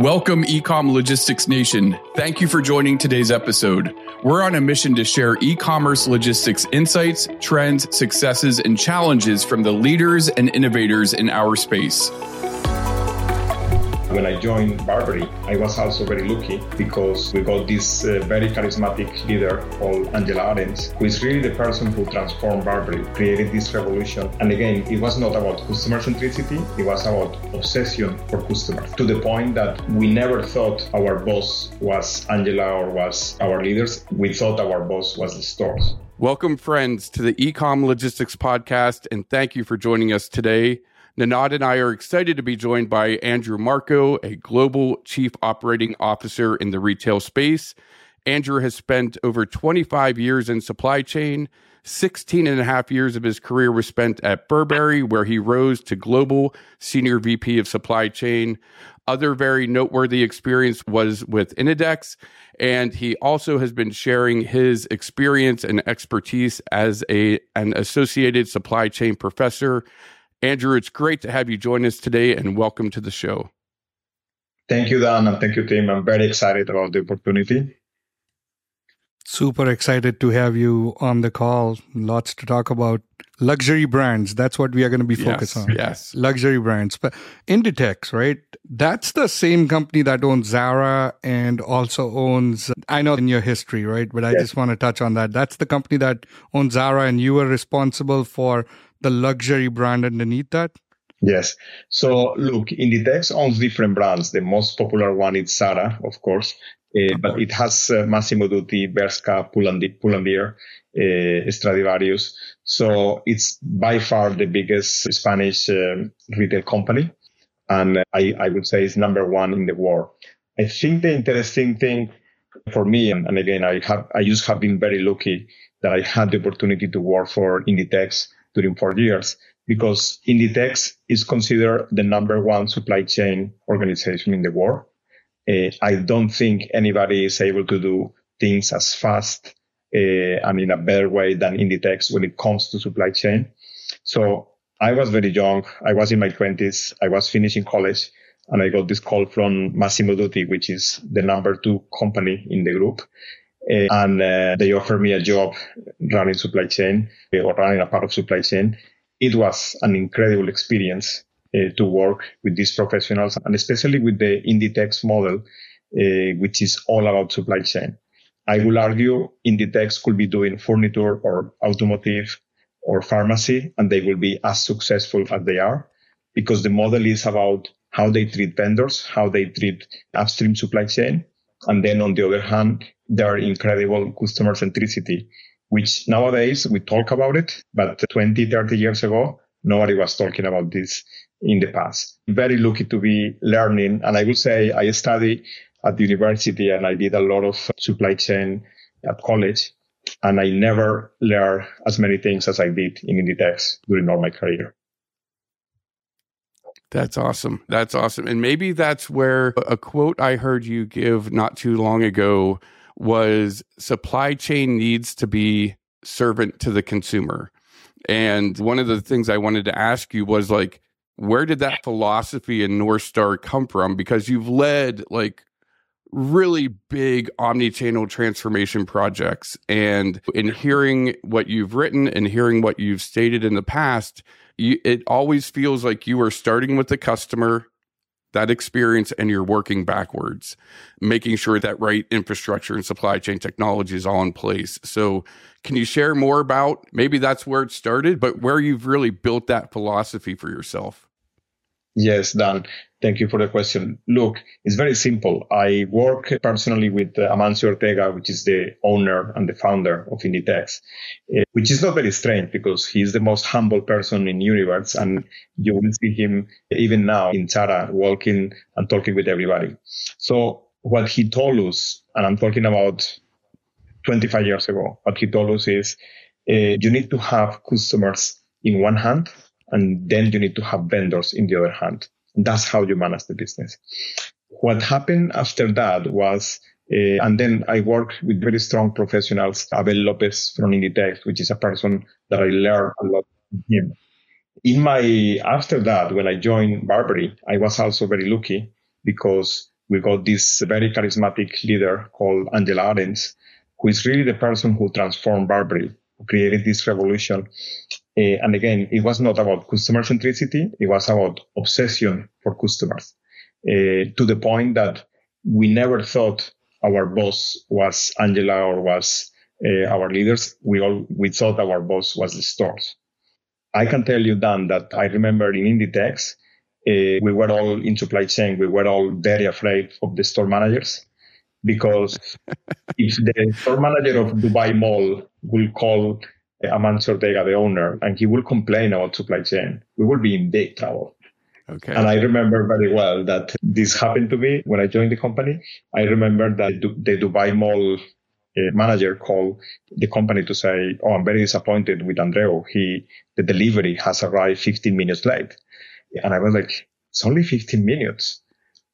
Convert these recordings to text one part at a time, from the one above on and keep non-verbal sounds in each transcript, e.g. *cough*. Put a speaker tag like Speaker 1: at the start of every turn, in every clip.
Speaker 1: Welcome, Ecom Logistics Nation. Thank you for joining today's episode. We're on a mission to share e commerce logistics insights, trends, successes, and challenges from the leaders and innovators in our space.
Speaker 2: When I joined Burberry, I was also very lucky because we got this uh, very charismatic leader called Angela Ahrendts, who is really the person who transformed Burberry, created this revolution. And again, it was not about customer centricity, it was about obsession for customers to the point that we never thought our boss was Angela or was our leaders. We thought our boss was the stores.
Speaker 1: Welcome, friends, to the Ecom Logistics Podcast, and thank you for joining us today. Nenad and I are excited to be joined by Andreu Marco, a global chief operating officer in the retail space. Andrew has spent over 25 years in supply chain. 16 and a half years of his career was spent at Burberry, where he rose to global senior VP of supply chain. Other very noteworthy experience was with Inditex, and he also has been sharing his experience and expertise as a an associated supply chain professor Andreu, it's great to have you join us today and welcome to the show.
Speaker 2: Thank you, Dan, and thank you, team. I'm very excited about the opportunity.
Speaker 3: Super excited to have you on the call. Lots to talk about. Luxury brands. That's what we are going to be focused
Speaker 1: yes,
Speaker 3: on.
Speaker 1: Yes.
Speaker 3: Luxury brands. But Inditex, right? That's the same company that owns Zara and also owns, I know in your history, right? But I yes. just want to touch on that. That's the company that owns Zara and you were responsible for the luxury brand underneath that?
Speaker 2: Yes. So look, Inditex owns different brands. The most popular one is Zara, of course, uh, but it has uh, Massimo Dutti, Bershka, Pull&Bear, uh, Stradivarius. So it's by far the biggest Spanish um, retail company. And I, I would say it's number one in the world. I think the interesting thing for me, and, and again, I have, I just have been very lucky that I had the opportunity to work for Inditex during four years because Inditex is considered the number one supply chain organization in the world. Uh, I don't think anybody is able to do things as fast uh, and in a better way than Inditex when it comes to supply chain. So I was very young. I was in my twenties. I was finishing college and I got this call from Massimo Dutti, which is the number two company in the group. Uh, and uh, they offered me a job running supply chain uh, or running a part of supply chain. It was an incredible experience to work with these professionals and especially with the Inditex model, which is all about supply chain. I will argue Inditex could be doing furniture or automotive or pharmacy and they will be as successful as they are because the model is about how they treat vendors, how they treat upstream supply chain. And then on the other hand, their incredible customer centricity, which nowadays we talk about it, but 20, 30 years ago, nobody was talking about this in the past. Very lucky to be learning. And I would say I study at the university and I did a lot of supply chain at college. And I never learned as many things as I did in Inditex during all my career.
Speaker 1: That's awesome. That's awesome. And maybe that's where a quote I heard you give not too long ago was supply chain needs to be servant to the consumer. And one of the things I wanted to ask you was like, where did that philosophy and North Star come from? Because you've led like really big omni-channel transformation projects. And in hearing what you've written and hearing what you've stated in the past, you, it always feels like you are starting with the customer that experience and you're working backwards, making sure that right infrastructure and supply chain technology is all in place. So, can you share more about maybe that's where it started, but where you've really built that philosophy for yourself?
Speaker 2: Yes, Dan. Thank you for the question. Look, it's very simple. I work personally with uh, Amancio Ortega, which is the owner and the founder of Inditex, uh, which is not very strange because he's the most humble person in universe. And you will see him even now in Zara walking and talking with everybody. So what he told us, and I'm talking about 25 years ago, what he told us is uh, you need to have customers in one hand and then you need to have vendors in the other hand. That's how you manage the business. What happened after that was, uh, and then I worked with very strong professionals, Abel Lopez from Inditex, which is a person that I learned a lot from him. In my, after that, when I joined Burberry, I was also very lucky because we got this very charismatic leader called Angela Ahrendts, who is really the person who transformed Burberry, who created this revolution. Uh, and again, it was not about customer centricity. It was about obsession for customers uh, to the point that we never thought our boss was Angela or was uh, our leaders. We all, we thought our boss was the stores. I can tell you, Dan, that I remember in Inditex, uh, we were all in supply chain. We were all very afraid of the store managers because *laughs* if the store manager of Dubai Mall will call Amancio Ortega, the owner, and he will complain about supply chain, we will be in big trouble. Okay. And I remember very well that this happened to me when I joined the company. I remember that the Dubai Mall uh, manager called the company to say, "Oh, I'm very disappointed with Andreu. He the delivery has arrived 15 minutes late." And I was like, "It's only 15 minutes."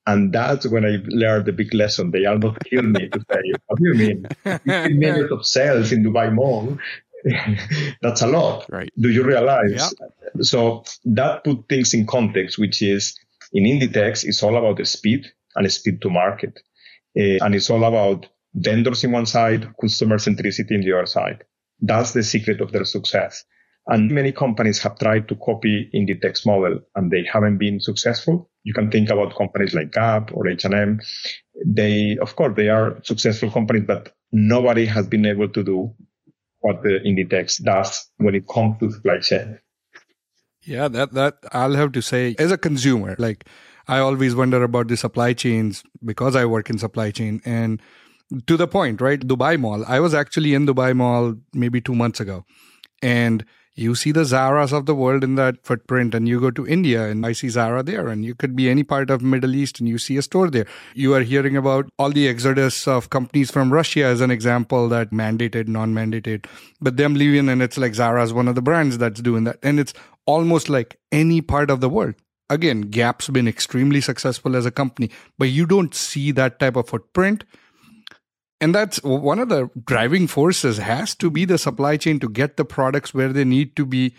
Speaker 2: And that's when I learned the big lesson. They almost killed me to say, what do you mean? *laughs* 15 minutes of sales in Dubai Mall? *laughs* that's a lot.
Speaker 1: Right.
Speaker 2: Do you realize? Yeah. So that put things in context, which is in Inditex, it's all about the speed and the speed to market. Uh, and it's all about vendors in one side, customer centricity in the other side. That's the secret of their success. And many companies have tried to copy Inditex model and they haven't been successful. You can think about companies like Gap or H&M. They, of course, they are successful companies, but nobody has been able to do what the Inditex does when it comes to supply chain.
Speaker 3: Yeah, that, that I'll have to say as a consumer, like I always wonder about the supply chains because I work in supply chain and to the point, right? Dubai Mall. I was actually in Dubai Mall maybe two months ago and you see the Zaras of the world in that footprint and you go to India and I see Zara there and you could be any part of Middle East and you see a store there. You are hearing about all the exodus of companies from Russia as an example that mandated, non-mandated, but them leaving and it's like Zara's one of the brands that's doing that. And it's almost like any part of the world. Again, Gap's been extremely successful as a company, but you don't see that type of footprint and that's one of the driving forces has to be the supply chain to get the products where they need to be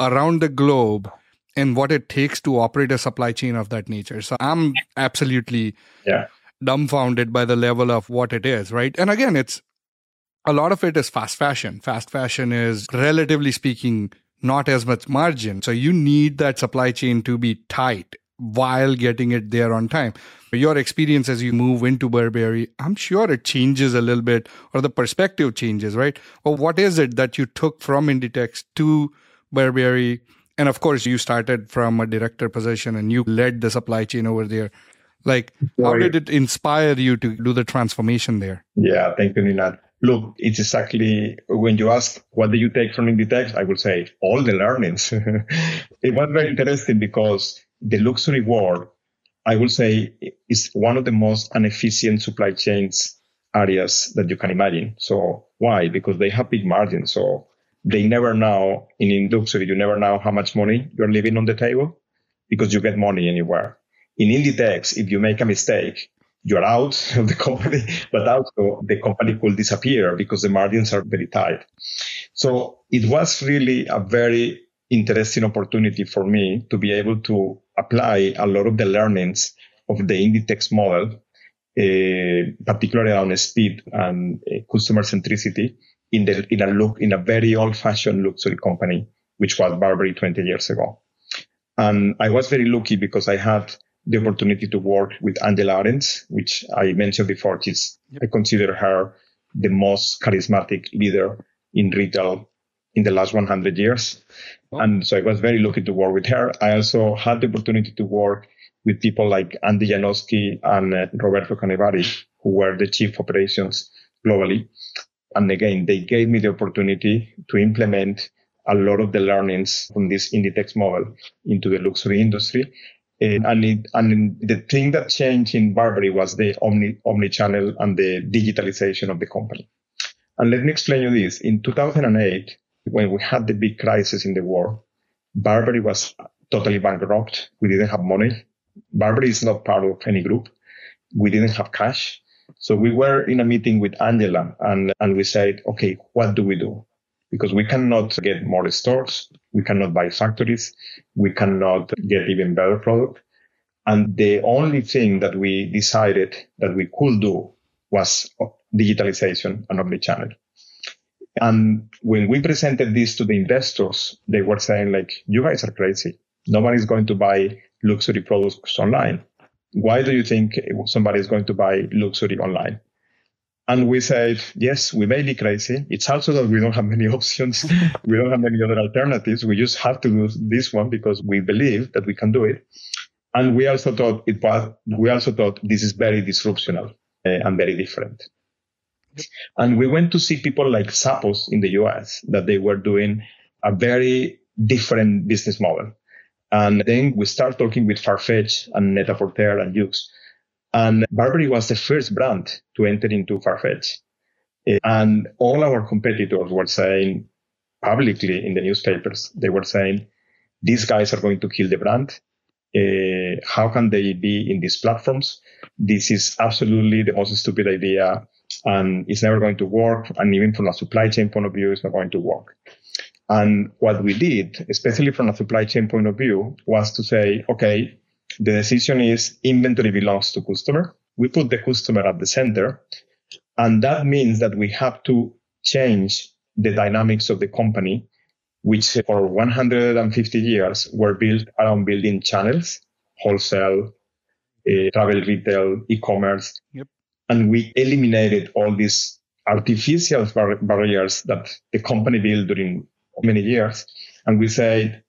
Speaker 3: around the globe and what it takes to operate a supply chain of that nature. So I'm absolutely
Speaker 2: yeah.
Speaker 3: dumbfounded by the level of what it is, right? And again, it's a lot of it is fast fashion. Fast fashion is relatively speaking not as much margin. So you need that supply chain to be tight while getting it there on time. Your experience as you move into Burberry, I'm sure it changes a little bit or the perspective changes, right? Or what is it that you took from Inditex to Burberry? And of course, you started from a director position and you led the supply chain over there. Like, how did it inspire you to do the transformation there?
Speaker 2: Yeah, thank you, Nenad. Look, it's exactly when you ask what do you take from Inditex, I would say all the learnings. *laughs* it was very interesting because the luxury world, I will say, is one of the most inefficient supply chains areas that you can imagine. So why? Because they have big margins. So they never know in luxury, you never know how much money you're leaving on the table because you get money anywhere. In Inditex, if you make a mistake, you're out *laughs* of the company, but also the company could disappear because the margins are very tight. So it was really a very interesting opportunity for me to be able to apply a lot of the learnings of the Inditex model, uh, particularly around speed and uh, customer centricity in the in a look in a very old-fashioned luxury company, which was Burberry 20 years ago. And I was very lucky because I had the opportunity to work with Angela Ahrendts, which I mentioned before. She's. I consider her the most charismatic leader in retail in the last 100 years. Oh. And so I was very lucky to work with her. I also had the opportunity to work with people like Andy Janowski and uh, Roberto Canevari, who were the chief operations globally. And again, they gave me the opportunity to implement a lot of the learnings from this Inditex model into the luxury industry. And, it, and the thing that changed in Burberry was the omni, omni-channel and the digitalization of the company. And let me explain you this. In 2008, when we had the big crisis in the war, Burberry was totally bankrupt. We didn't have money. Burberry is not part of any group. We didn't have cash. So we were in a meeting with Angela and, and we said, okay, what do we do? Because we cannot get more stores. We cannot buy factories. We cannot get even better product. And the only thing that we decided that we could do was digitalization and omnichannel. And when we presented this to the investors, they were saying like, you guys are crazy. Nobody's going to buy luxury products online. Why do you think somebody is going to buy luxury online? And we said, yes, we may be crazy. It's also that we don't have many *laughs* options. we don't have many other alternatives. We just have to do this one because we believe that we can do it. And we also thought it was, we also thought this is very disruptional uh, and very different. And we went to see people like Zappos in the US that they were doing a very different business model. And then we start talking with Farfetch and Net-a-Porter and Yoox. And Burberry was the first brand to enter into Farfetch. And all our competitors were saying publicly in the newspapers, they were saying, these guys are going to kill the brand. Uh, how can they be in these platforms? This is absolutely the most stupid idea and it's never going to work. And even from a supply chain point of view, it's not going to work. And what we did, especially from a supply chain point of view, was to say, okay, the decision is inventory belongs to customer. We put the customer at the center. And that means that we have to change the dynamics of the company, which for 150 years were built around building channels, wholesale, uh, travel retail, e-commerce. Yep and we eliminated all these artificial bar- barriers that the company built during many years. And we said,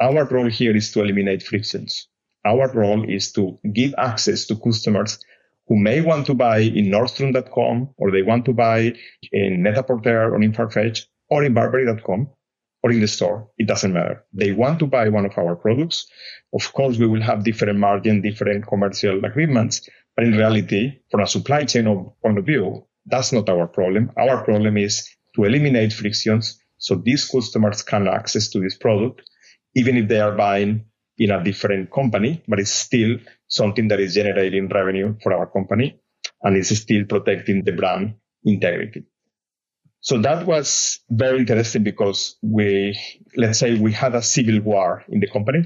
Speaker 2: our role here is to eliminate frictions. Our role is to give access to customers who may want to buy in Nordstrom.com or they want to buy in Net-a-Porter or in Farfetch or in Burberry.com or in the store. It doesn't matter. They want to buy one of our products. Of course, we will have different margin, different commercial agreements, but in reality, from a supply chain point of view, that's not our problem. Our problem is to eliminate frictions so these customers can access to this product, even if they are buying in a different company, but it's still something that is generating revenue for our company and is still protecting the brand integrity. So that was very interesting because we, let's say we had a civil war in the company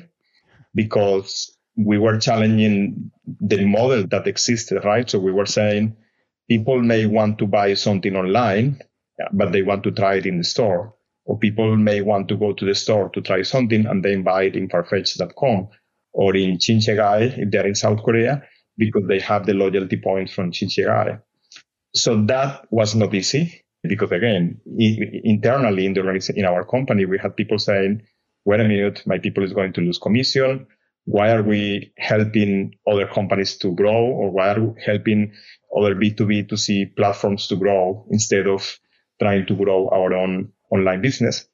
Speaker 2: because we were challenging the model that existed, right? So we were saying people may want to buy something online, but they want to try it in the store. Or people may want to go to the store to try something and then buy it in farfetch.com or in Shinsegae if they're in South Korea because they have the loyalty points from Shinsegae. So that was not easy because again, internally in the in our company, we had people saying, wait a minute, my people is going to lose commission why are we helping other companies to grow or why are we helping other B2B to C platforms to grow instead of trying to grow our own online business?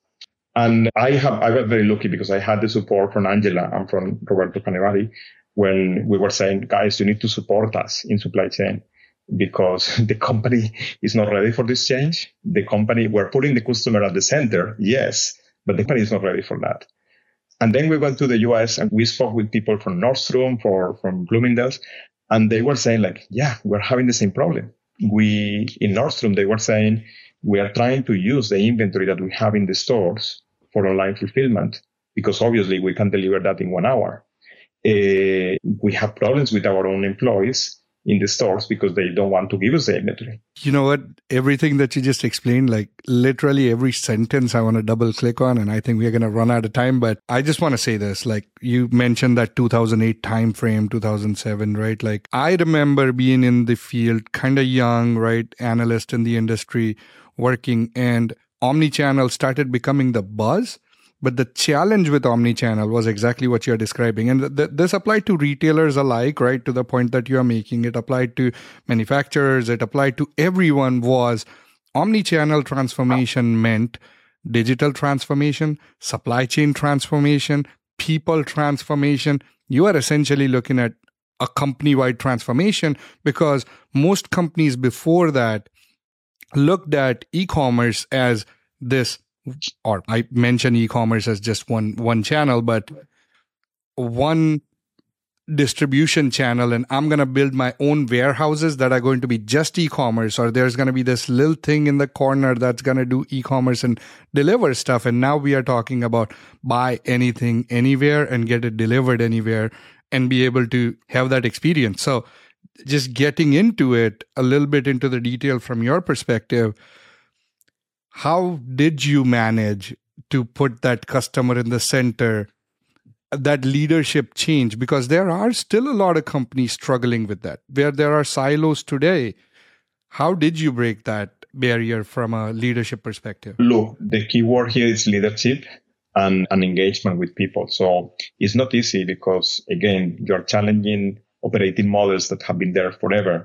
Speaker 2: And I have, I was very lucky because I had the support from Angela and from Roberto Canevari when we were saying, guys, you need to support us in supply chain because *laughs* the company is not ready for this change. The company, we're putting the customer at the center. Yes, but the company is not ready for that. And then we went to the US and we spoke with people from Nordstrom, for, from Bloomingdale's, and they were saying like, yeah, we're having the same problem. We, in Nordstrom, they were saying, we are trying to use the inventory that we have in the stores for online fulfillment because obviously we can deliver that in one hour. Uh, we have problems with our own employees in the stores because they don't want to give us the inventory.
Speaker 3: You know what? Everything that you just explained, like literally every sentence I want to double click on, and I think we're going to run out of time. But I just want to say this, like you mentioned that 2008 time frame, 2007, right? Like I remember being in the field, kind of young, right? Analyst in the industry working and omni-channel started becoming the buzz but the challenge with omnichannel was exactly what you're describing. And th- this applied to retailers alike, right? To the point that you're making. It applied to manufacturers. It applied to everyone was omnichannel transformation meant digital transformation, supply chain transformation, people transformation. You are essentially looking at a company wide transformation because most companies before that looked at e-commerce as this or I mention e-commerce as just one one channel, but one distribution channel and I'm going to build my own warehouses that are going to be just e-commerce or there's going to be this little thing in the corner that's going to do e-commerce and deliver stuff and now we are talking about buy anything anywhere and get it delivered anywhere and be able to have that experience. So, just getting into it a little bit into the detail from your perspective, how did you manage to put that customer in the center? That leadership change because there are still a lot of companies struggling with that. Where there are silos today, how did you break that barrier from a leadership perspective?
Speaker 2: Look, the key word here is leadership and, and engagement with people. So it's not easy because, again, you're challenging operating models that have been there forever.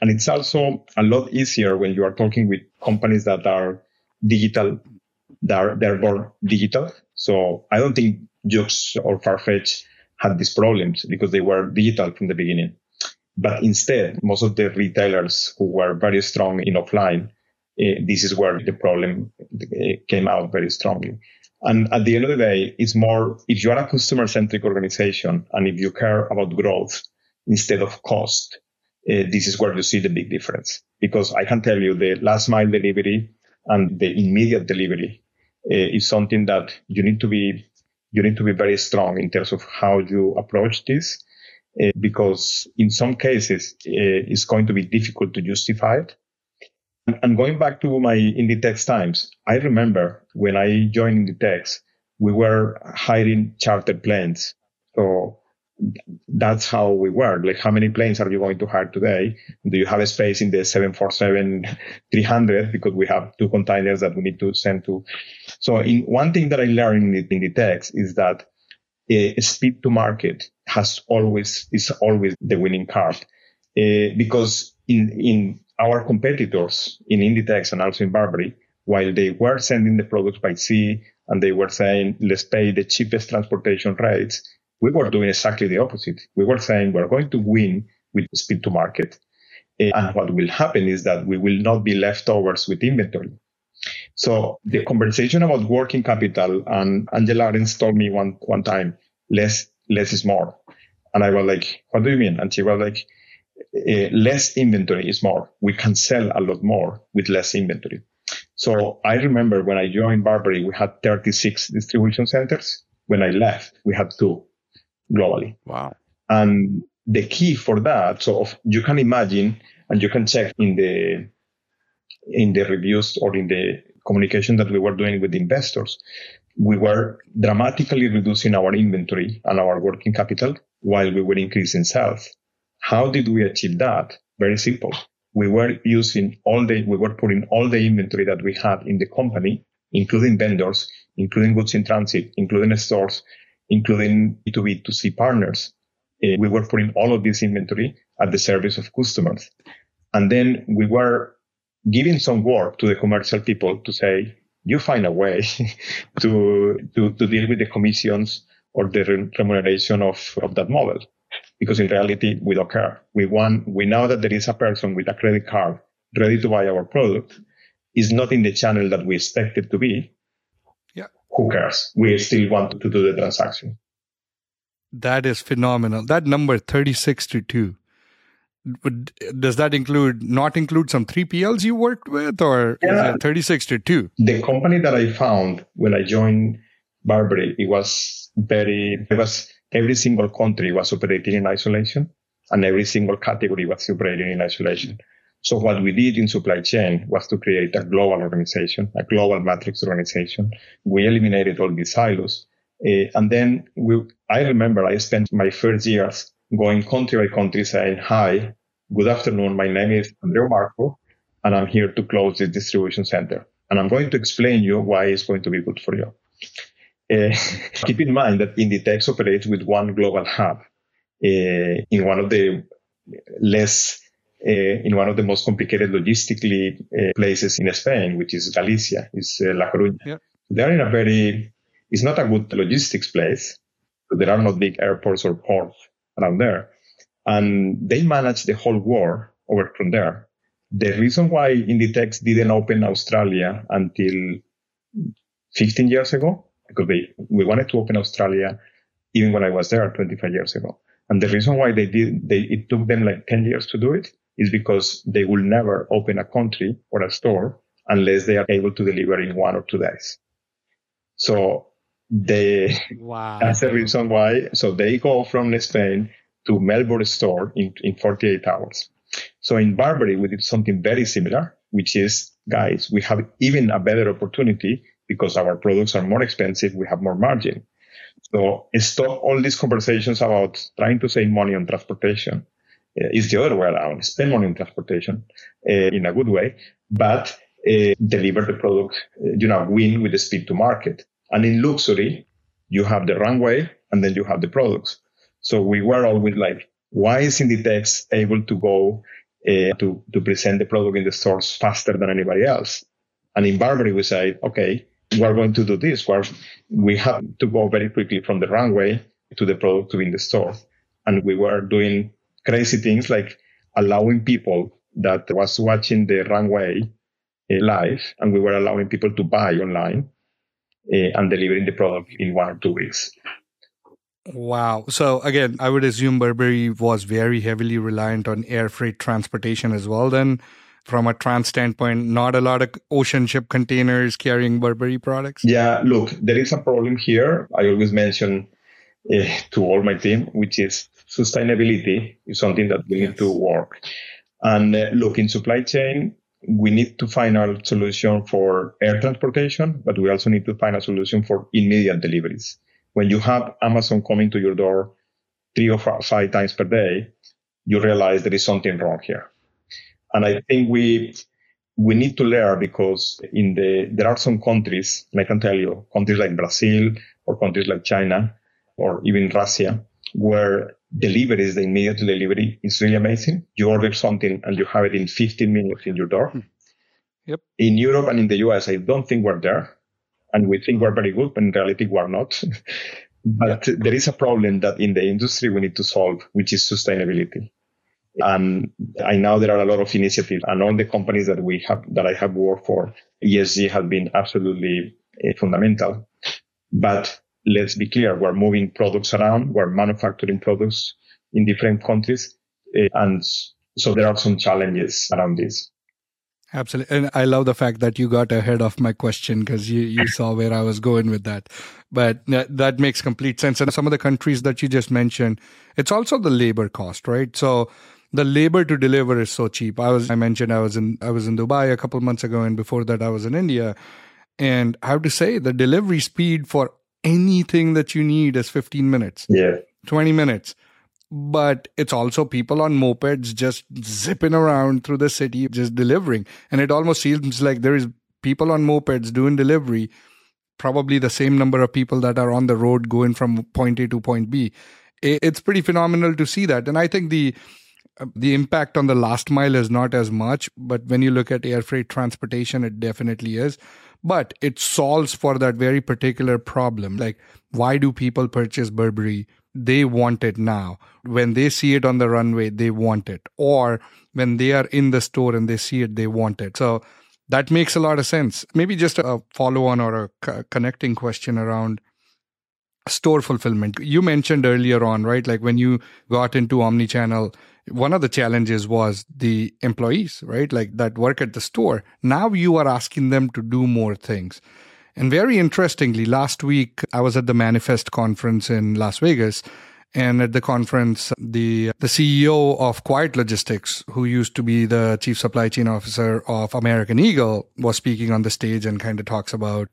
Speaker 2: And it's also a lot easier when you are talking with companies that are digital, that are, they're more digital. So I don't think Yoox or Farfetch had these problems because they were digital from the beginning. But instead, most of the retailers who were very strong in offline, uh, this is where the problem eh, came out very strongly. And at the end of the day, it's more if you are a customer centric organization and if you care about growth instead of cost, uh, this is where you see the big difference. Because I can tell you the last mile delivery and the immediate delivery uh, is something that you need to be you need to be very strong in terms of how you approach this uh, because in some cases uh, it's going to be difficult to justify it. And going back to my Inditex times, I remember when I joined Inditex, we were hiring chartered planes. So that's how we were. Like, how many planes are you going to hire today? Do you have a space in the 747 300? Because we have two containers that we need to send to. So in one thing that I learned in Inditex is that uh, speed to market has always is always the winning card uh, because in in our competitors in Inditex and also in Burberry, while they were sending the products by sea and they were saying let's pay the cheapest transportation rates, we were doing exactly the opposite. We were saying we're going to win with speed to market. Uh, and what will happen is that we will not be leftovers with inventory. So the conversation about working capital and Angela Ahrendts told me one, one time, less, less is more. And I was like, what do you mean? And she was like, uh, less inventory is more. We can sell a lot more with less inventory. So I remember when I joined Burberry, we had 36 distribution centers. When I left, we had two globally.
Speaker 1: Wow.
Speaker 2: And the key for that, so you can imagine and you can check in the in the reviews or in the communication that we were doing with investors, we were dramatically reducing our inventory and our working capital while we were increasing sales. How did we achieve that? Very simple. We were using all the, we were putting all the inventory that we had in the company, including vendors, including goods in transit, including stores, including B2B to C partners. Uh, we were putting all of this inventory at the service of customers. And then we were giving some work to the commercial people to say, you find a way *laughs* to, to, to deal with the commissions or the remuneration of, of that model. Because in reality, we don't care. We want, we know that there is a person with a credit card ready to buy our product. Is not in the channel that we expect it to be. Who cares? We still want to do the transaction.
Speaker 3: That is phenomenal. That number 36 to 2 does that include not include some 3PLs you worked with or yeah. 36 to 2?
Speaker 2: The company that I found when I joined Burberry, it was very, it was every single country was operating in isolation and every single category was operating in isolation. So what we did in supply chain was to create a global organization, a global matrix organization. We eliminated all these silos. Uh, and then we, I remember I spent my first years going country by country saying, hi, good afternoon. My name is Andreu Marco and I'm here to close this distribution center. And I'm going to explain you why it's going to be good for you. Uh, *laughs* keep in mind that Inditex operates with one global hub uh, in one of the less, in one of the most complicated logistically uh, places in Spain, which is Galicia, is uh, La Coruña. They're in a very, it's not a good logistics place. There are not big airports or ports around there. And they managed the whole war over from there. The reason why Inditex didn't open Australia until 15 years ago, because they, we wanted to open Australia even when I was there 25 years ago. And the reason why they did, they, it took them like 10 years to do it is because they will never open a country or a store unless they are able to deliver in one or two days. So they
Speaker 3: wow.
Speaker 2: that's the reason why. So they go from Spain to Melbourne store in, in 48 hours. So in Burberry, we did something very similar, which is, guys, we have even a better opportunity because our products are more expensive. We have more margin. So stop all these conversations about trying to save money on transportation. Uh, it's the other way around. Spend money on transportation uh, in a good way, but uh, deliver the product, you know, win with the speed to market. And in luxury, you have the runway and then you have the products. So we were always like, why is Inditex able to go uh, to, to present the product in the stores faster than anybody else? And in Burberry, we say, okay, we're going to do this. Where we have to go very quickly from the runway to the product to in the store. And we were doing crazy things like allowing people that was watching the runway uh, live and we were allowing people to buy online uh, and delivering the product in one or two weeks.
Speaker 3: Wow. So again, I would assume Burberry was very heavily reliant on air freight transportation as well. Then, from a trans standpoint, not a lot of ocean ship containers carrying Burberry products.
Speaker 2: Yeah. Look, there is a problem here. I always mention uh, to all my team, which is sustainability is something that we yes. need to work. And uh, look, in supply chain, we need to find a solution for air transportation, but we also need to find a solution for immediate deliveries. When you have Amazon coming to your door three or five times per day, you realize there is something wrong here. And I think we we need to learn because in the there are some countries, and I can tell you, countries like Brazil or countries like China or even Russia, where deliveries, the immediate delivery is really amazing. You order something and you have it in 15 minutes in your door. Hmm.
Speaker 3: Yep.
Speaker 2: In Europe and in the US, I don't think we're there. And we think we're very good, but in reality, we're not. *laughs* but yeah. there is a problem that in the industry we need to solve, which is sustainability. And I know there are a lot of initiatives and all the companies that we have, that I have worked for, ESG has been absolutely uh, fundamental. But let's be clear, we're moving products around, we're manufacturing products in different countries. Uh, and so there are some challenges around this.
Speaker 3: Absolutely. And I love the fact that you got ahead of my question because you, you saw where I was going with that. But that, that makes complete sense. And some of the countries that you just mentioned, it's also the labor cost, right? So the labor to deliver is so cheap. I was, I mentioned I was in, I was in Dubai a couple months ago and before that I was in India. And I have to say the delivery speed for anything that you need is 15 minutes.
Speaker 2: Yeah.
Speaker 3: 20 minutes. But it's also people on mopeds just zipping around through the city, just delivering. And it almost seems like there is people on mopeds doing delivery, probably the same number of people that are on the road going from point A to point B. It's pretty phenomenal to see that. And I think the uh, the impact on the last mile is not as much, but when you look at air freight transportation, it definitely is but it solves for that very particular problem. Like, why do people purchase Burberry? They want it now. When they see it on the runway, they want it. Or when they are in the store and they see it, they want it. So that makes a lot of sense. Maybe just a follow on or a connecting question around store fulfillment. You mentioned earlier on, right? Like when you got into omni-channel, one of the challenges was the employees, right? Like that work at the store. Now you are asking them to do more things. And very interestingly, last week I was at the Manifest conference in Las Vegas. And at the conference, the the CEO of Quiet Logistics, who used to be the chief supply chain officer of American Eagle, was speaking on the stage and kind of talks about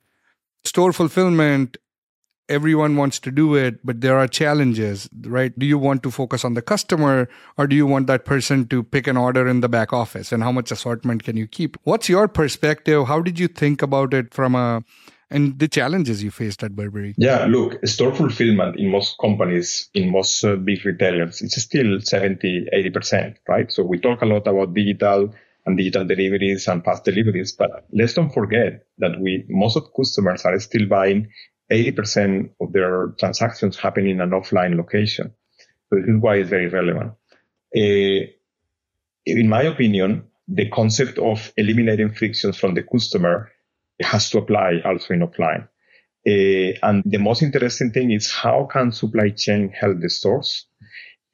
Speaker 3: store fulfillment everyone wants to do it, but there are challenges, right? Do you want to focus on the customer or do you want that person to pick an order in the back office? And how much assortment can you keep? What's your perspective? How did you think about it from a and the challenges you faced at Burberry?
Speaker 2: Yeah, look, store fulfillment in most companies, in most uh, big retailers, it's still 70, 80%, right? So we talk a lot about digital and digital deliveries and fast deliveries, but let's don't forget that we, most of customers are still buying 80% of their transactions happen in an offline location. So this is why it's very relevant. Uh, in my opinion, the concept of eliminating frictions from the customer has to apply also in offline. Uh, and the most interesting thing is how can supply chain help the stores?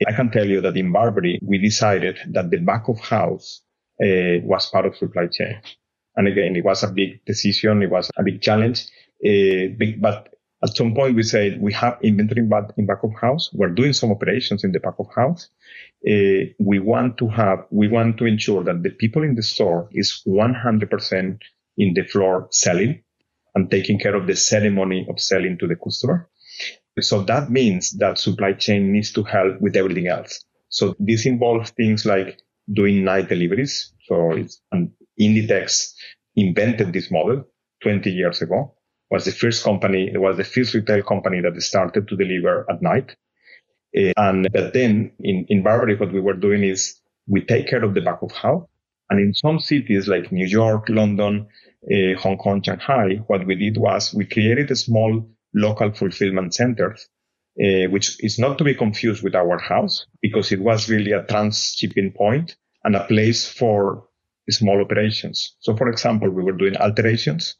Speaker 2: I can tell you that in Burberry, we decided that the back of house uh, was part of supply chain. And again, it was a big decision. It was a big challenge but At some point, we said we have inventory in back, in back of house. We're doing some operations in the back of house. Uh, we want to have, we want to ensure that the people in the store is 100% in the floor selling and taking care of the ceremony of selling to the customer. So that means that supply chain needs to help with everything else. So this involves things like doing night deliveries. So it's, and Inditex invented this model 20 years ago. Was the first company, it was the first retail company that started to deliver at night. Uh, and but then in, in Burberry, what we were doing is we take care of the back of house. And in some cities like New York, London, uh, Hong Kong, Shanghai, what we did was we created a small local fulfillment centers, uh, which is not to be confused with our house because it was really a trans-shipping point and a place for small operations. So, for example, we were doing alterations,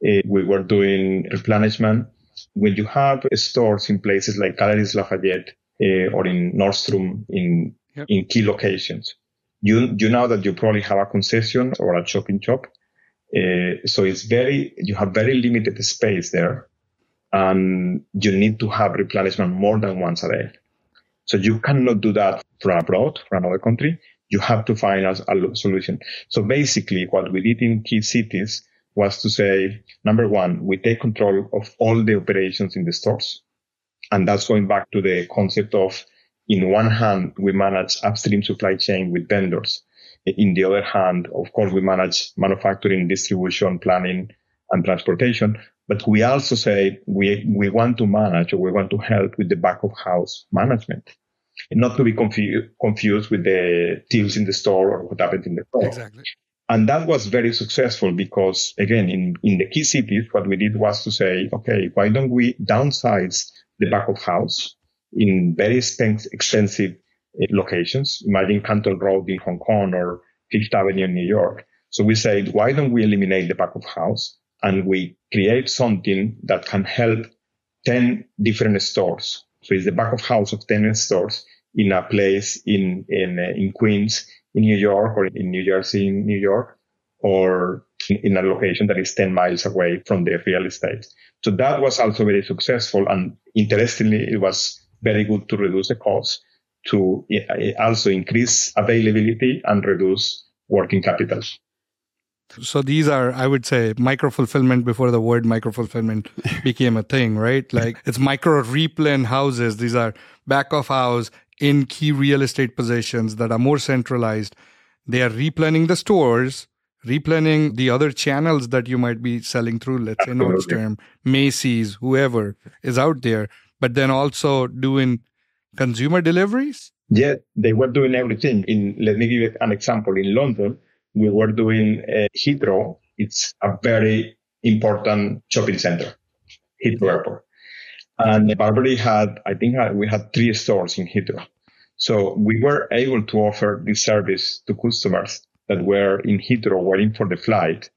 Speaker 2: we were doing replenishment. When you have stores in places like Galeries Lafayette uh, or in Nordstrom in yep. in key locations, you you know that you probably have a concession or a shopping shop. Uh, so it's very you have very limited space there and you need to have replenishment more than once a day. So you cannot do that from abroad, from another country. You have to find a, a solution. So basically what we did in key cities was to say, number one, we take control of all the operations in the stores. And that's going back to the concept of, in one hand, we manage upstream supply chain with vendors. In the other hand, of course, we manage manufacturing, distribution, planning, and transportation. But we also say we, we want to manage or we want to help with the back of house management. not to be confu- confused with the deals in the store or what happened in the store.
Speaker 3: Exactly.
Speaker 2: And that was very successful because again, in, in the key cities, what we did was to say, okay, why don't we downsize the back of house in very expensive eh, locations? Imagine Canton Road in Hong Kong or Fifth Avenue in New York. So we said, why don't we eliminate the back of house and we create something that can help 10 different stores. So it's the back of house of 10 stores in a place in, in, uh, in Queens, in New York or in New Jersey, in New York, or in, a location that is 10 miles away from the real estate. So that was also very successful. And interestingly, it was very good to reduce the cost to uh, also increase availability and reduce working capital.
Speaker 3: So these are, I would say, micro fulfillment before the word micro fulfillment became a thing, right? Like it's micro replan houses. These are back of house in key real estate positions that are more centralized. They are replanning the stores, replanning the other channels that you might be selling through, let's say Nordstrom, Macy's, whoever is out there, but then also doing consumer deliveries.
Speaker 2: Yeah, they were doing everything. In let me give you an example. In London, we were doing uh, Heathrow. It's a very important shopping center, Heathrow Airport. And Burberry had, I think we had three stores in Heathrow. So we were able to offer this service to customers that were in Heathrow waiting for the flight.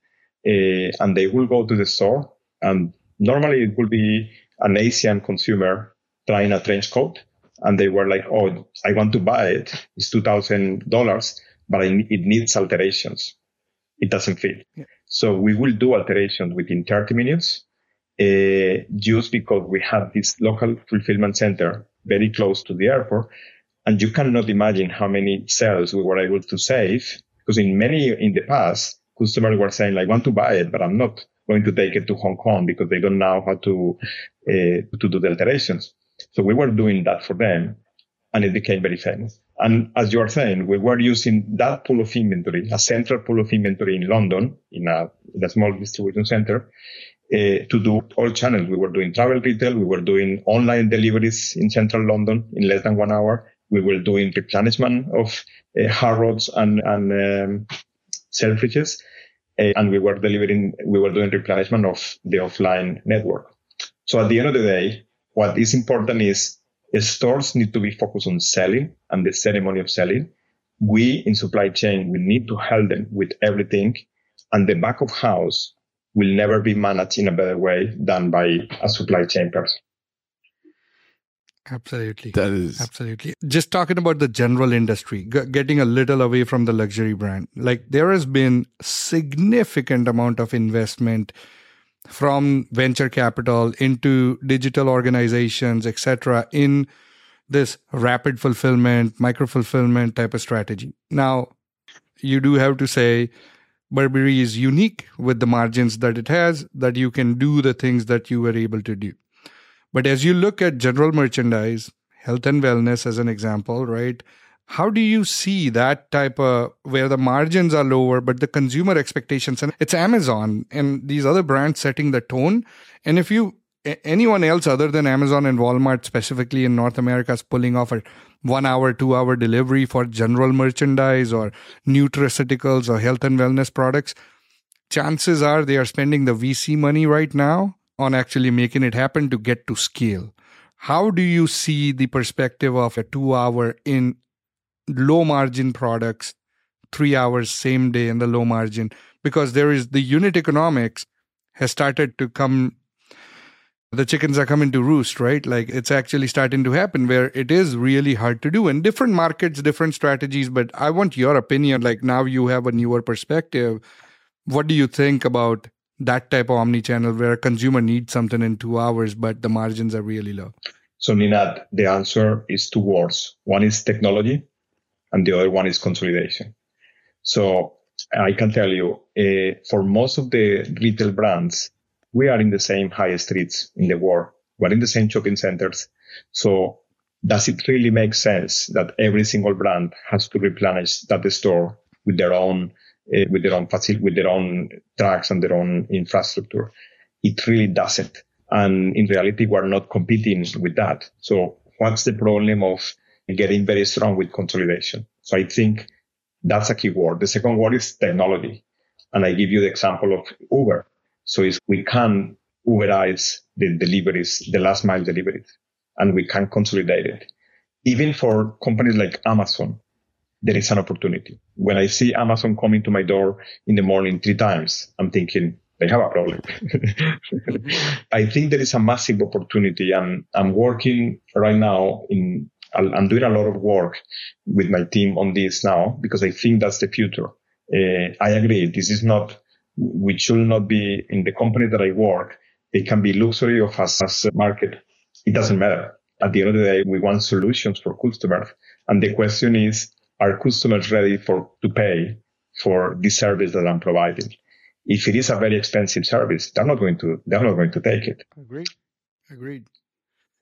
Speaker 2: Uh, and they will go to the store and normally it will be an Asian consumer trying a trench coat. And they were like, Oh, I want to buy it. It's $2,000 but it needs alterations. It doesn't fit. Yeah. So we will do alterations within 30 minutes, uh, just because we have this local fulfillment center very close to the airport. And you cannot imagine how many sales we were able to save because in many, in the past, customers were saying, I want to buy it, but I'm not going to take it to Hong Kong because they don't know how to, uh, to do the alterations. So we were doing that for them and it became very famous. And as you are saying, we were using that pool of inventory, a central pool of inventory in London, in a, in a small distribution center, uh, to do all channels. We were doing travel retail. We were doing online deliveries in central London in less than one hour. We were doing replenishment of uh, Harrods and, and um, Selfridges. Uh, and we were delivering, we were doing replenishment of the offline network. So at the end of the day, what is important is stores need to be focused on selling and the ceremony of selling. We in supply chain, we need to help them with everything. And the back of house will never be managed in a better way than by a supply chain person.
Speaker 3: Absolutely.
Speaker 1: That is
Speaker 3: absolutely. Just talking about the general industry, g- getting a little away from the luxury brand. Like there has been significant amount of investment from venture capital into digital organizations, etc., in this rapid fulfillment, micro fulfillment type of strategy. Now, you do have to say Burberry is unique with the margins that it has, that you can do the things that you were able to do. But as you look at general merchandise, health and wellness as an example, right? How do you see that type of where the margins are lower, but the consumer expectations and it's Amazon and these other brands setting the tone. And if you anyone else other than Amazon and Walmart specifically in North America is pulling off a one hour, two hour delivery for general merchandise or nutraceuticals or health and wellness products, chances are they are spending the VC money right now on actually making it happen to get to scale. How do you see the perspective of a two hour in low margin products, three hours same day in the low margin? Because there is the unit economics has started to come the chickens are coming to roost, right? Like it's actually starting to happen where it is really hard to do in different markets, different strategies. But I want your opinion. Like now you have a newer perspective. What do you think about that type of omni-channel where a consumer needs something in two hours, but the margins are really low?
Speaker 2: So Ninad, the answer is two words. One is technology and the other one is consolidation. So I can tell you, uh, for most of the retail brands, we are in the same high streets in the world. We're in the same shopping centers. So does it really make sense that every single brand has to replenish that store with their own uh, with their own facility, with their own trucks and their own infrastructure? It really doesn't. And in reality, we're not competing with that. So what's the problem of getting very strong with consolidation? So I think that's a key word. The second word is technology. And I give you the example of Uber. So we can Uberize the deliveries, the last mile deliveries, and we can consolidate it. Even for companies like Amazon, there is an opportunity. When I see Amazon coming to my door in the morning three times, I'm thinking they have a problem. *laughs* I think there is a massive opportunity and I'm working right now in, I'm doing a lot of work with my team on this now because I think that's the future. Uh, I agree. This is not which should not be in the company that I work. It can be luxury or fast market. It doesn't matter. At the end of the day, we want solutions for customers. And the question is, are customers ready for to pay for the service that I'm providing? If it is a very expensive service, they're not going to they're not going to take it.
Speaker 3: Agreed. Agreed.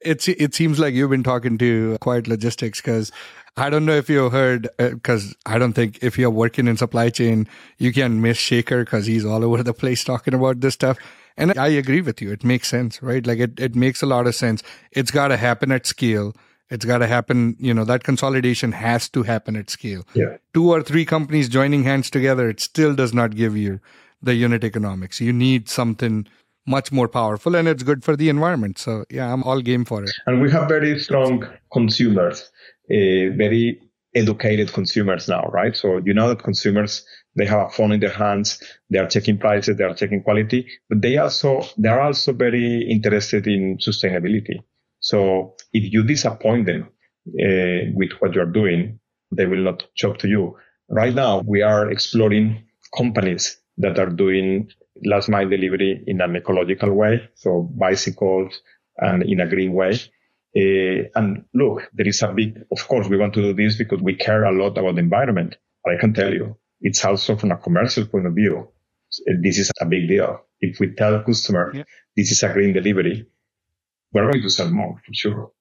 Speaker 3: It's it seems like you've been talking to Quiet Logistics because I don't know if you heard because uh, I don't think if you're working in supply chain you can miss Shaker because he's all over the place talking about this stuff. And I agree with you. It makes sense, right? Like it, it makes a lot of sense. It's got to happen at scale. It's got to happen, you know, that consolidation has to happen at scale.
Speaker 2: Yeah.
Speaker 3: Two or three companies joining hands together, it still does not give you the unit economics. You need something much more powerful and it's good for the environment. So yeah, I'm all game for it.
Speaker 2: And we have very strong consumers, uh, very educated consumers now, right? So you know that consumers they have a phone in their hands, they are checking prices, they are checking quality, but they also they are also very interested in sustainability. So if you disappoint them uh, with what you're doing, they will not shop to you. Right now, we are exploring companies that are doing last mile delivery in an ecological way, so bicycles and in a green way. Uh, and look, there is a big, of course, we want to do this because we care a lot about the environment. But I can tell you, it's also from a commercial point of view, this is a big deal. If we tell customer yeah. this is a green delivery, we're going to sell more for sure.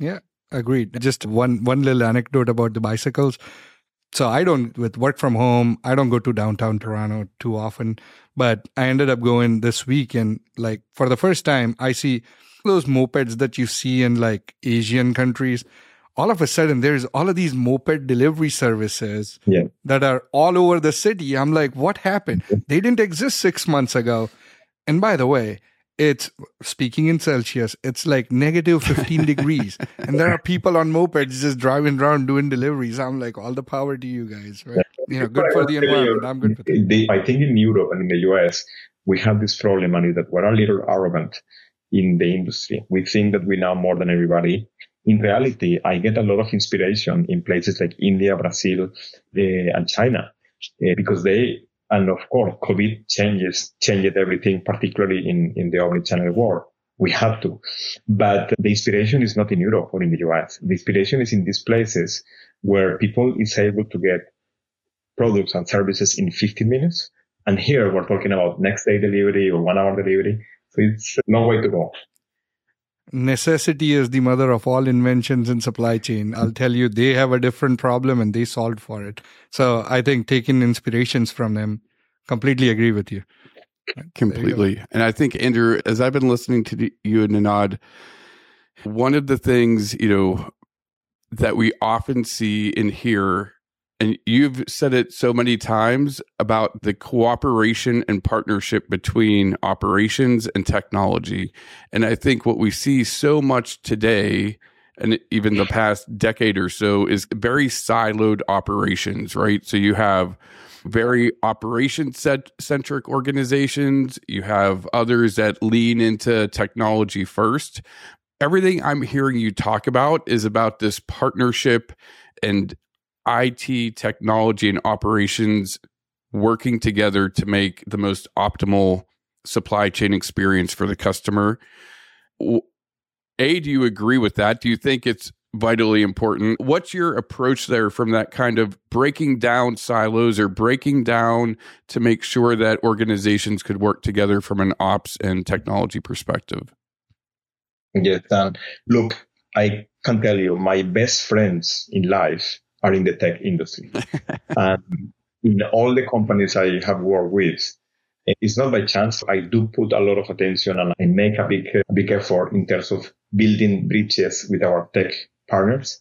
Speaker 3: Yeah, agreed. Just one one little anecdote about the bicycles. So I don't with work from home, I don't go to downtown Toronto too often, but I ended up going this week and like for the first time I see those mopeds that you see in like Asian countries. All of a sudden there's all of these moped delivery services
Speaker 2: yeah.
Speaker 3: that are all over the city. I'm like, what happened? Mm-hmm. They didn't exist six months ago. And by the way, it's speaking in Celsius, it's like negative 15 *laughs* degrees. And there are people on mopeds just driving around doing deliveries. I'm like, all the power to you guys, right? You know, good for the environment. I'm good for
Speaker 2: that. I think in Europe and in the US, we have this problem, and that we're a little arrogant in the industry. We think that we know more than everybody. In reality, I get a lot of inspiration in places like India, Brazil, uh, and China uh, because they And of course, COVID changes, changed everything, particularly in, in the omnichannel world. We have to. But the inspiration is not in Europe or in the US. The inspiration is in these places where people is able to get products and services in 15 minutes. And here we're talking about next day delivery or one hour delivery. So it's a long way to go.
Speaker 3: Necessity is the mother of all inventions in supply chain. I'll tell you, they have a different problem and they solved for it. So I think taking inspirations from them, completely agree with you.
Speaker 1: Completely. You and I think, Andreu, as I've been listening to you and Ninad, one of the things, you know, that we often see and hear and you've said it so many times about the cooperation and partnership between operations and technology. And I think what we see so much today and even the past decade or so is very siloed operations, right? So you have very operation centric organizations, you have others that lean into technology first. Everything I'm hearing you talk about is about this partnership and IT, technology, and operations working together to make the most optimal supply chain experience for the customer. A, do you agree with that? Do you think it's vitally important? What's your approach there from that kind of breaking down silos or breaking down to make sure that organizations could work together from an ops and technology perspective?
Speaker 2: Yes, and look, I can tell you, my best friends in life are in the tech industry. and *laughs* um, in all the companies I have worked with, it's not by chance. I do put a lot of attention and I make a big, a big effort in terms of building bridges with our tech partners.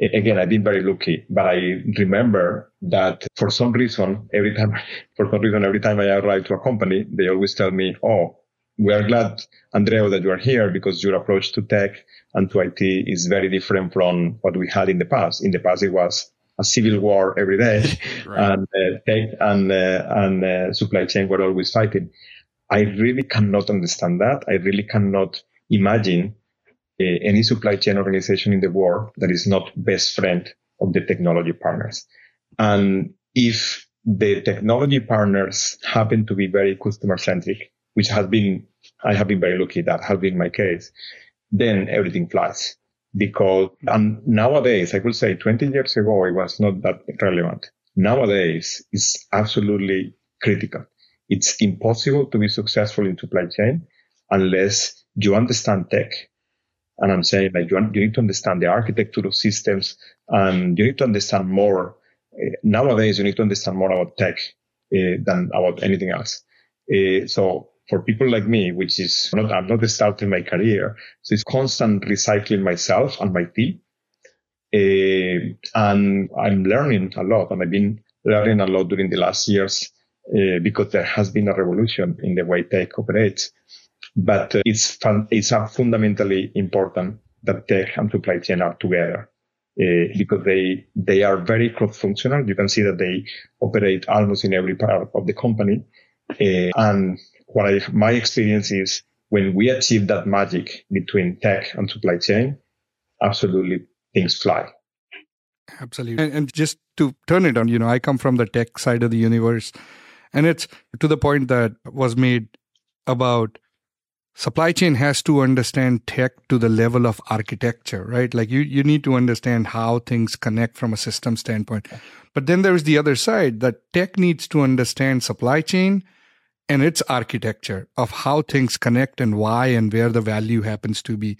Speaker 2: Again, I've been very lucky, but I remember that for some reason, every time, *laughs* for some reason, every time I arrive to a company, they always tell me, Oh, we are glad, Andrea, that you are here because your approach to tech and to IT is very different from what we had in the past. In the past, it was a civil war every day, right. *laughs* *laughs* and uh, tech and uh, and uh, supply chain were always fighting. I really cannot understand that. I really cannot imagine uh, any supply chain organization in the world that is not best friend of the technology partners. And if the technology partners happen to be very customer centric, which has been, I have been very lucky that has been my case, then everything flies. Because, and nowadays, I would say 20 years ago, it was not that relevant. Nowadays, it's absolutely critical. It's impossible to be successful in supply chain unless you understand tech. And I'm saying like you, you need to understand the architecture of systems and you need to understand more. Uh, nowadays, you need to understand more about tech uh, than about anything else. Uh, so for people like me, which is not, I'm not starting my career. So it's constant recycling myself and my team. Uh, and I'm learning a lot and I've been learning a lot during the last years uh, because there has been a revolution in the way tech operates. But uh, it's fun, it's fundamentally important that tech and supply chain are together. Uh, because they they are very cross-functional. You can see that they operate almost in every part of the company, uh, and what I, my experience is when we achieve that magic between tech and supply chain, absolutely things fly.
Speaker 3: Absolutely. And, and, just to turn it on, you know, I come from the tech side of the universe, and it's to the point that was made about supply chain has to understand tech to the level of architecture, right? Like you, you need to understand how things connect from a system standpoint. But then there's the other side that tech needs to understand supply chain and its architecture of how things connect and why and where the value happens to be.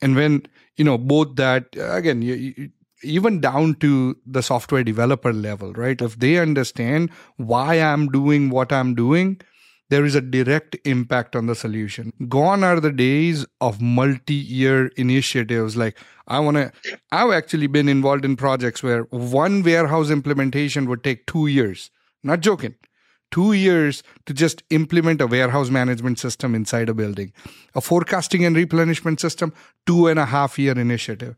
Speaker 3: And when, you know, both that, again, you, you, even down to the software developer level, right? If they understand why I'm doing what I'm doing, there is a direct impact on the solution. Gone are the days of multi year initiatives. Like, I want to, I've actually been involved in projects where one warehouse implementation would take two years. Not joking two years to just implement a warehouse management system inside a building. A forecasting and replenishment system, two and a half year initiative.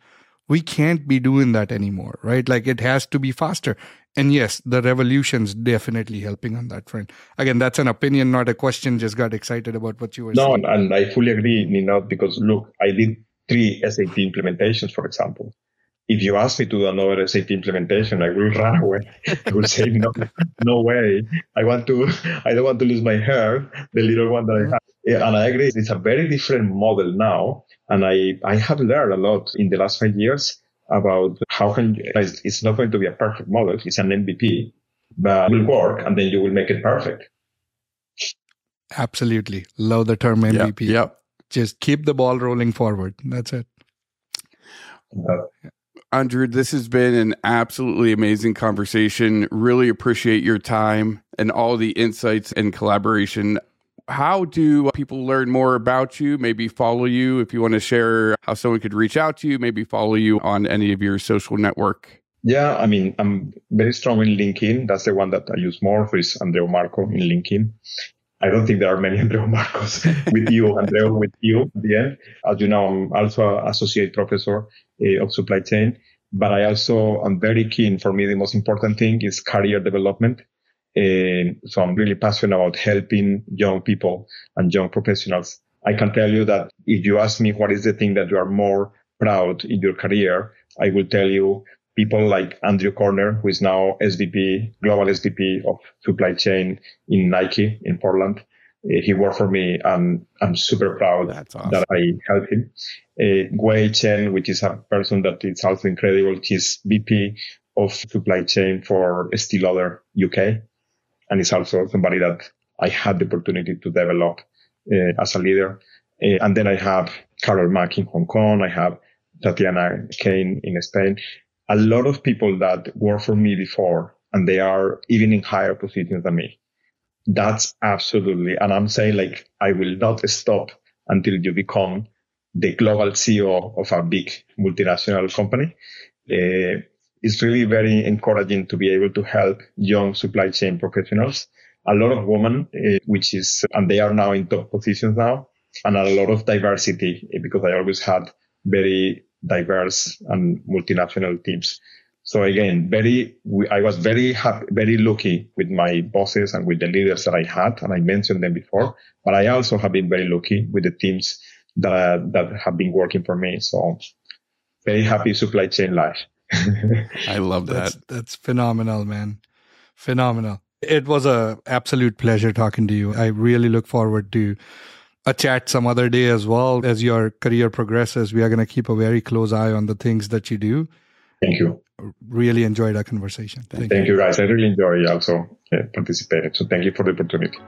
Speaker 3: We can't be doing that anymore, right? Like it has to be faster. And yes, the revolution's definitely helping on that front. Again, that's an opinion, not a question. Just got excited about what you were
Speaker 2: no,
Speaker 3: saying.
Speaker 2: No, and I fully agree, Nina, because look, I did three SAP implementations, for example. If you ask me to do another SAP implementation, I will run away. I will say no, no way. I want to. I don't want to lose my hair, the little one that I have. And I agree, it's a very different model now. And I, I have learned a lot in the last five years about how can it's not going to be a perfect model. It's an MVP, but it will work, and then you will make it perfect.
Speaker 3: Absolutely, love the term MVP.
Speaker 1: Yeah, yep.
Speaker 3: Just keep the ball rolling forward. That's it.
Speaker 1: Uh, Andreu, this has been an absolutely amazing conversation. Really appreciate your time and all the insights and collaboration. How do people learn more about you? Maybe follow you if you want to share how someone could reach out to you, maybe follow you on any of your social network.
Speaker 2: Yeah, I mean, I'm very strong in LinkedIn. That's the one that I use more. For is Andreu Marco in LinkedIn. I don't think there are many *laughs* Andreu Marcos with you, Andreu, with you at the end. As you know, I'm also associate professor uh, of supply chain, but I also am very keen. For me, the most important thing is career development. Uh, so I'm really passionate about helping young people and young professionals. I can tell you that if you ask me what is the thing that you are more proud in your career, I will tell you people like Andrew Corner, who is now SVP, global SVP of supply chain in Nike in Portland. He worked for me and I'm super proud awesome. that I helped him. Uh, Wei Chen, which is a person that is also incredible. He's VP of supply chain for Estee Lauder UK. And is also somebody that I had the opportunity to develop uh, as a leader. Uh, and then I have Carol Mack in Hong Kong. I have Tatiana Kane in Spain a lot of people that worked for me before and they are even in higher positions than me. That's absolutely, and I'm saying like, I will not stop until you become the global CEO of a big multinational company. Uh, it's really very encouraging to be able to help young supply chain professionals. A lot of women, uh, which is, and they are now in top positions now, and a lot of diversity because I always had very diverse and multinational teams. So again, very, I was very happy, very lucky with my bosses and with the leaders that I had, and I mentioned them before. But I also have been very lucky with the teams that that have been working for me. So very happy supply chain life. *laughs*
Speaker 1: I love that.
Speaker 3: That's, that's phenomenal, man. Phenomenal. It was a absolute pleasure talking to you. I really look forward to a chat some other day as well. As your career progresses, we are going to keep a very close eye on the things that you do.
Speaker 2: Thank you.
Speaker 3: Really enjoyed our conversation.
Speaker 2: Thank, thank you. you. guys. I really enjoy also uh, participating. So thank you for the opportunity.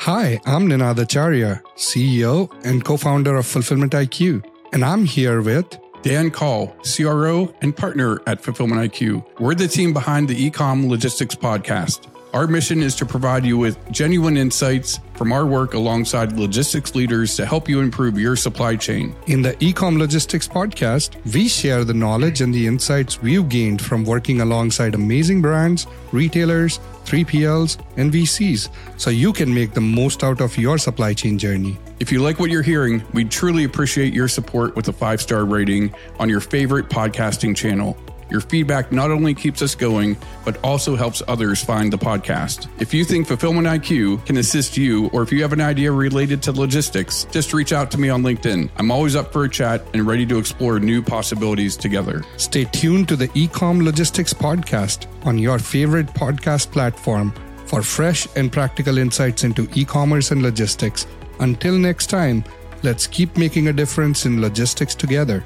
Speaker 3: Hi, I'm Ninad Acharya, CEO and co-founder of Fulfillment IQ, and I'm here with
Speaker 1: Dan Call, CRO and partner at Fulfillment IQ. We're the team behind the Ecom Logistics podcast. Our mission is to provide you with genuine insights from our work alongside logistics leaders to help you improve your supply chain.
Speaker 3: In the Ecom Logistics podcast, we share the knowledge and the insights we've gained from working alongside amazing brands, retailers, 3PLs, and VCs so you can make the most out of your supply chain journey.
Speaker 1: If you like what you're hearing, we'd truly appreciate your support with a five star rating on your favorite podcasting channel. Your feedback not only keeps us going, but also helps others find the podcast. If you think Fulfillment IQ can assist you, or if you have an idea related to logistics, just reach out to me on LinkedIn. I'm always up for a chat and ready to explore new possibilities together.
Speaker 3: Stay tuned to the Ecom Logistics Podcast on your favorite podcast platform for fresh and practical insights into e commerce and logistics. Until next time, let's keep making a difference in logistics together.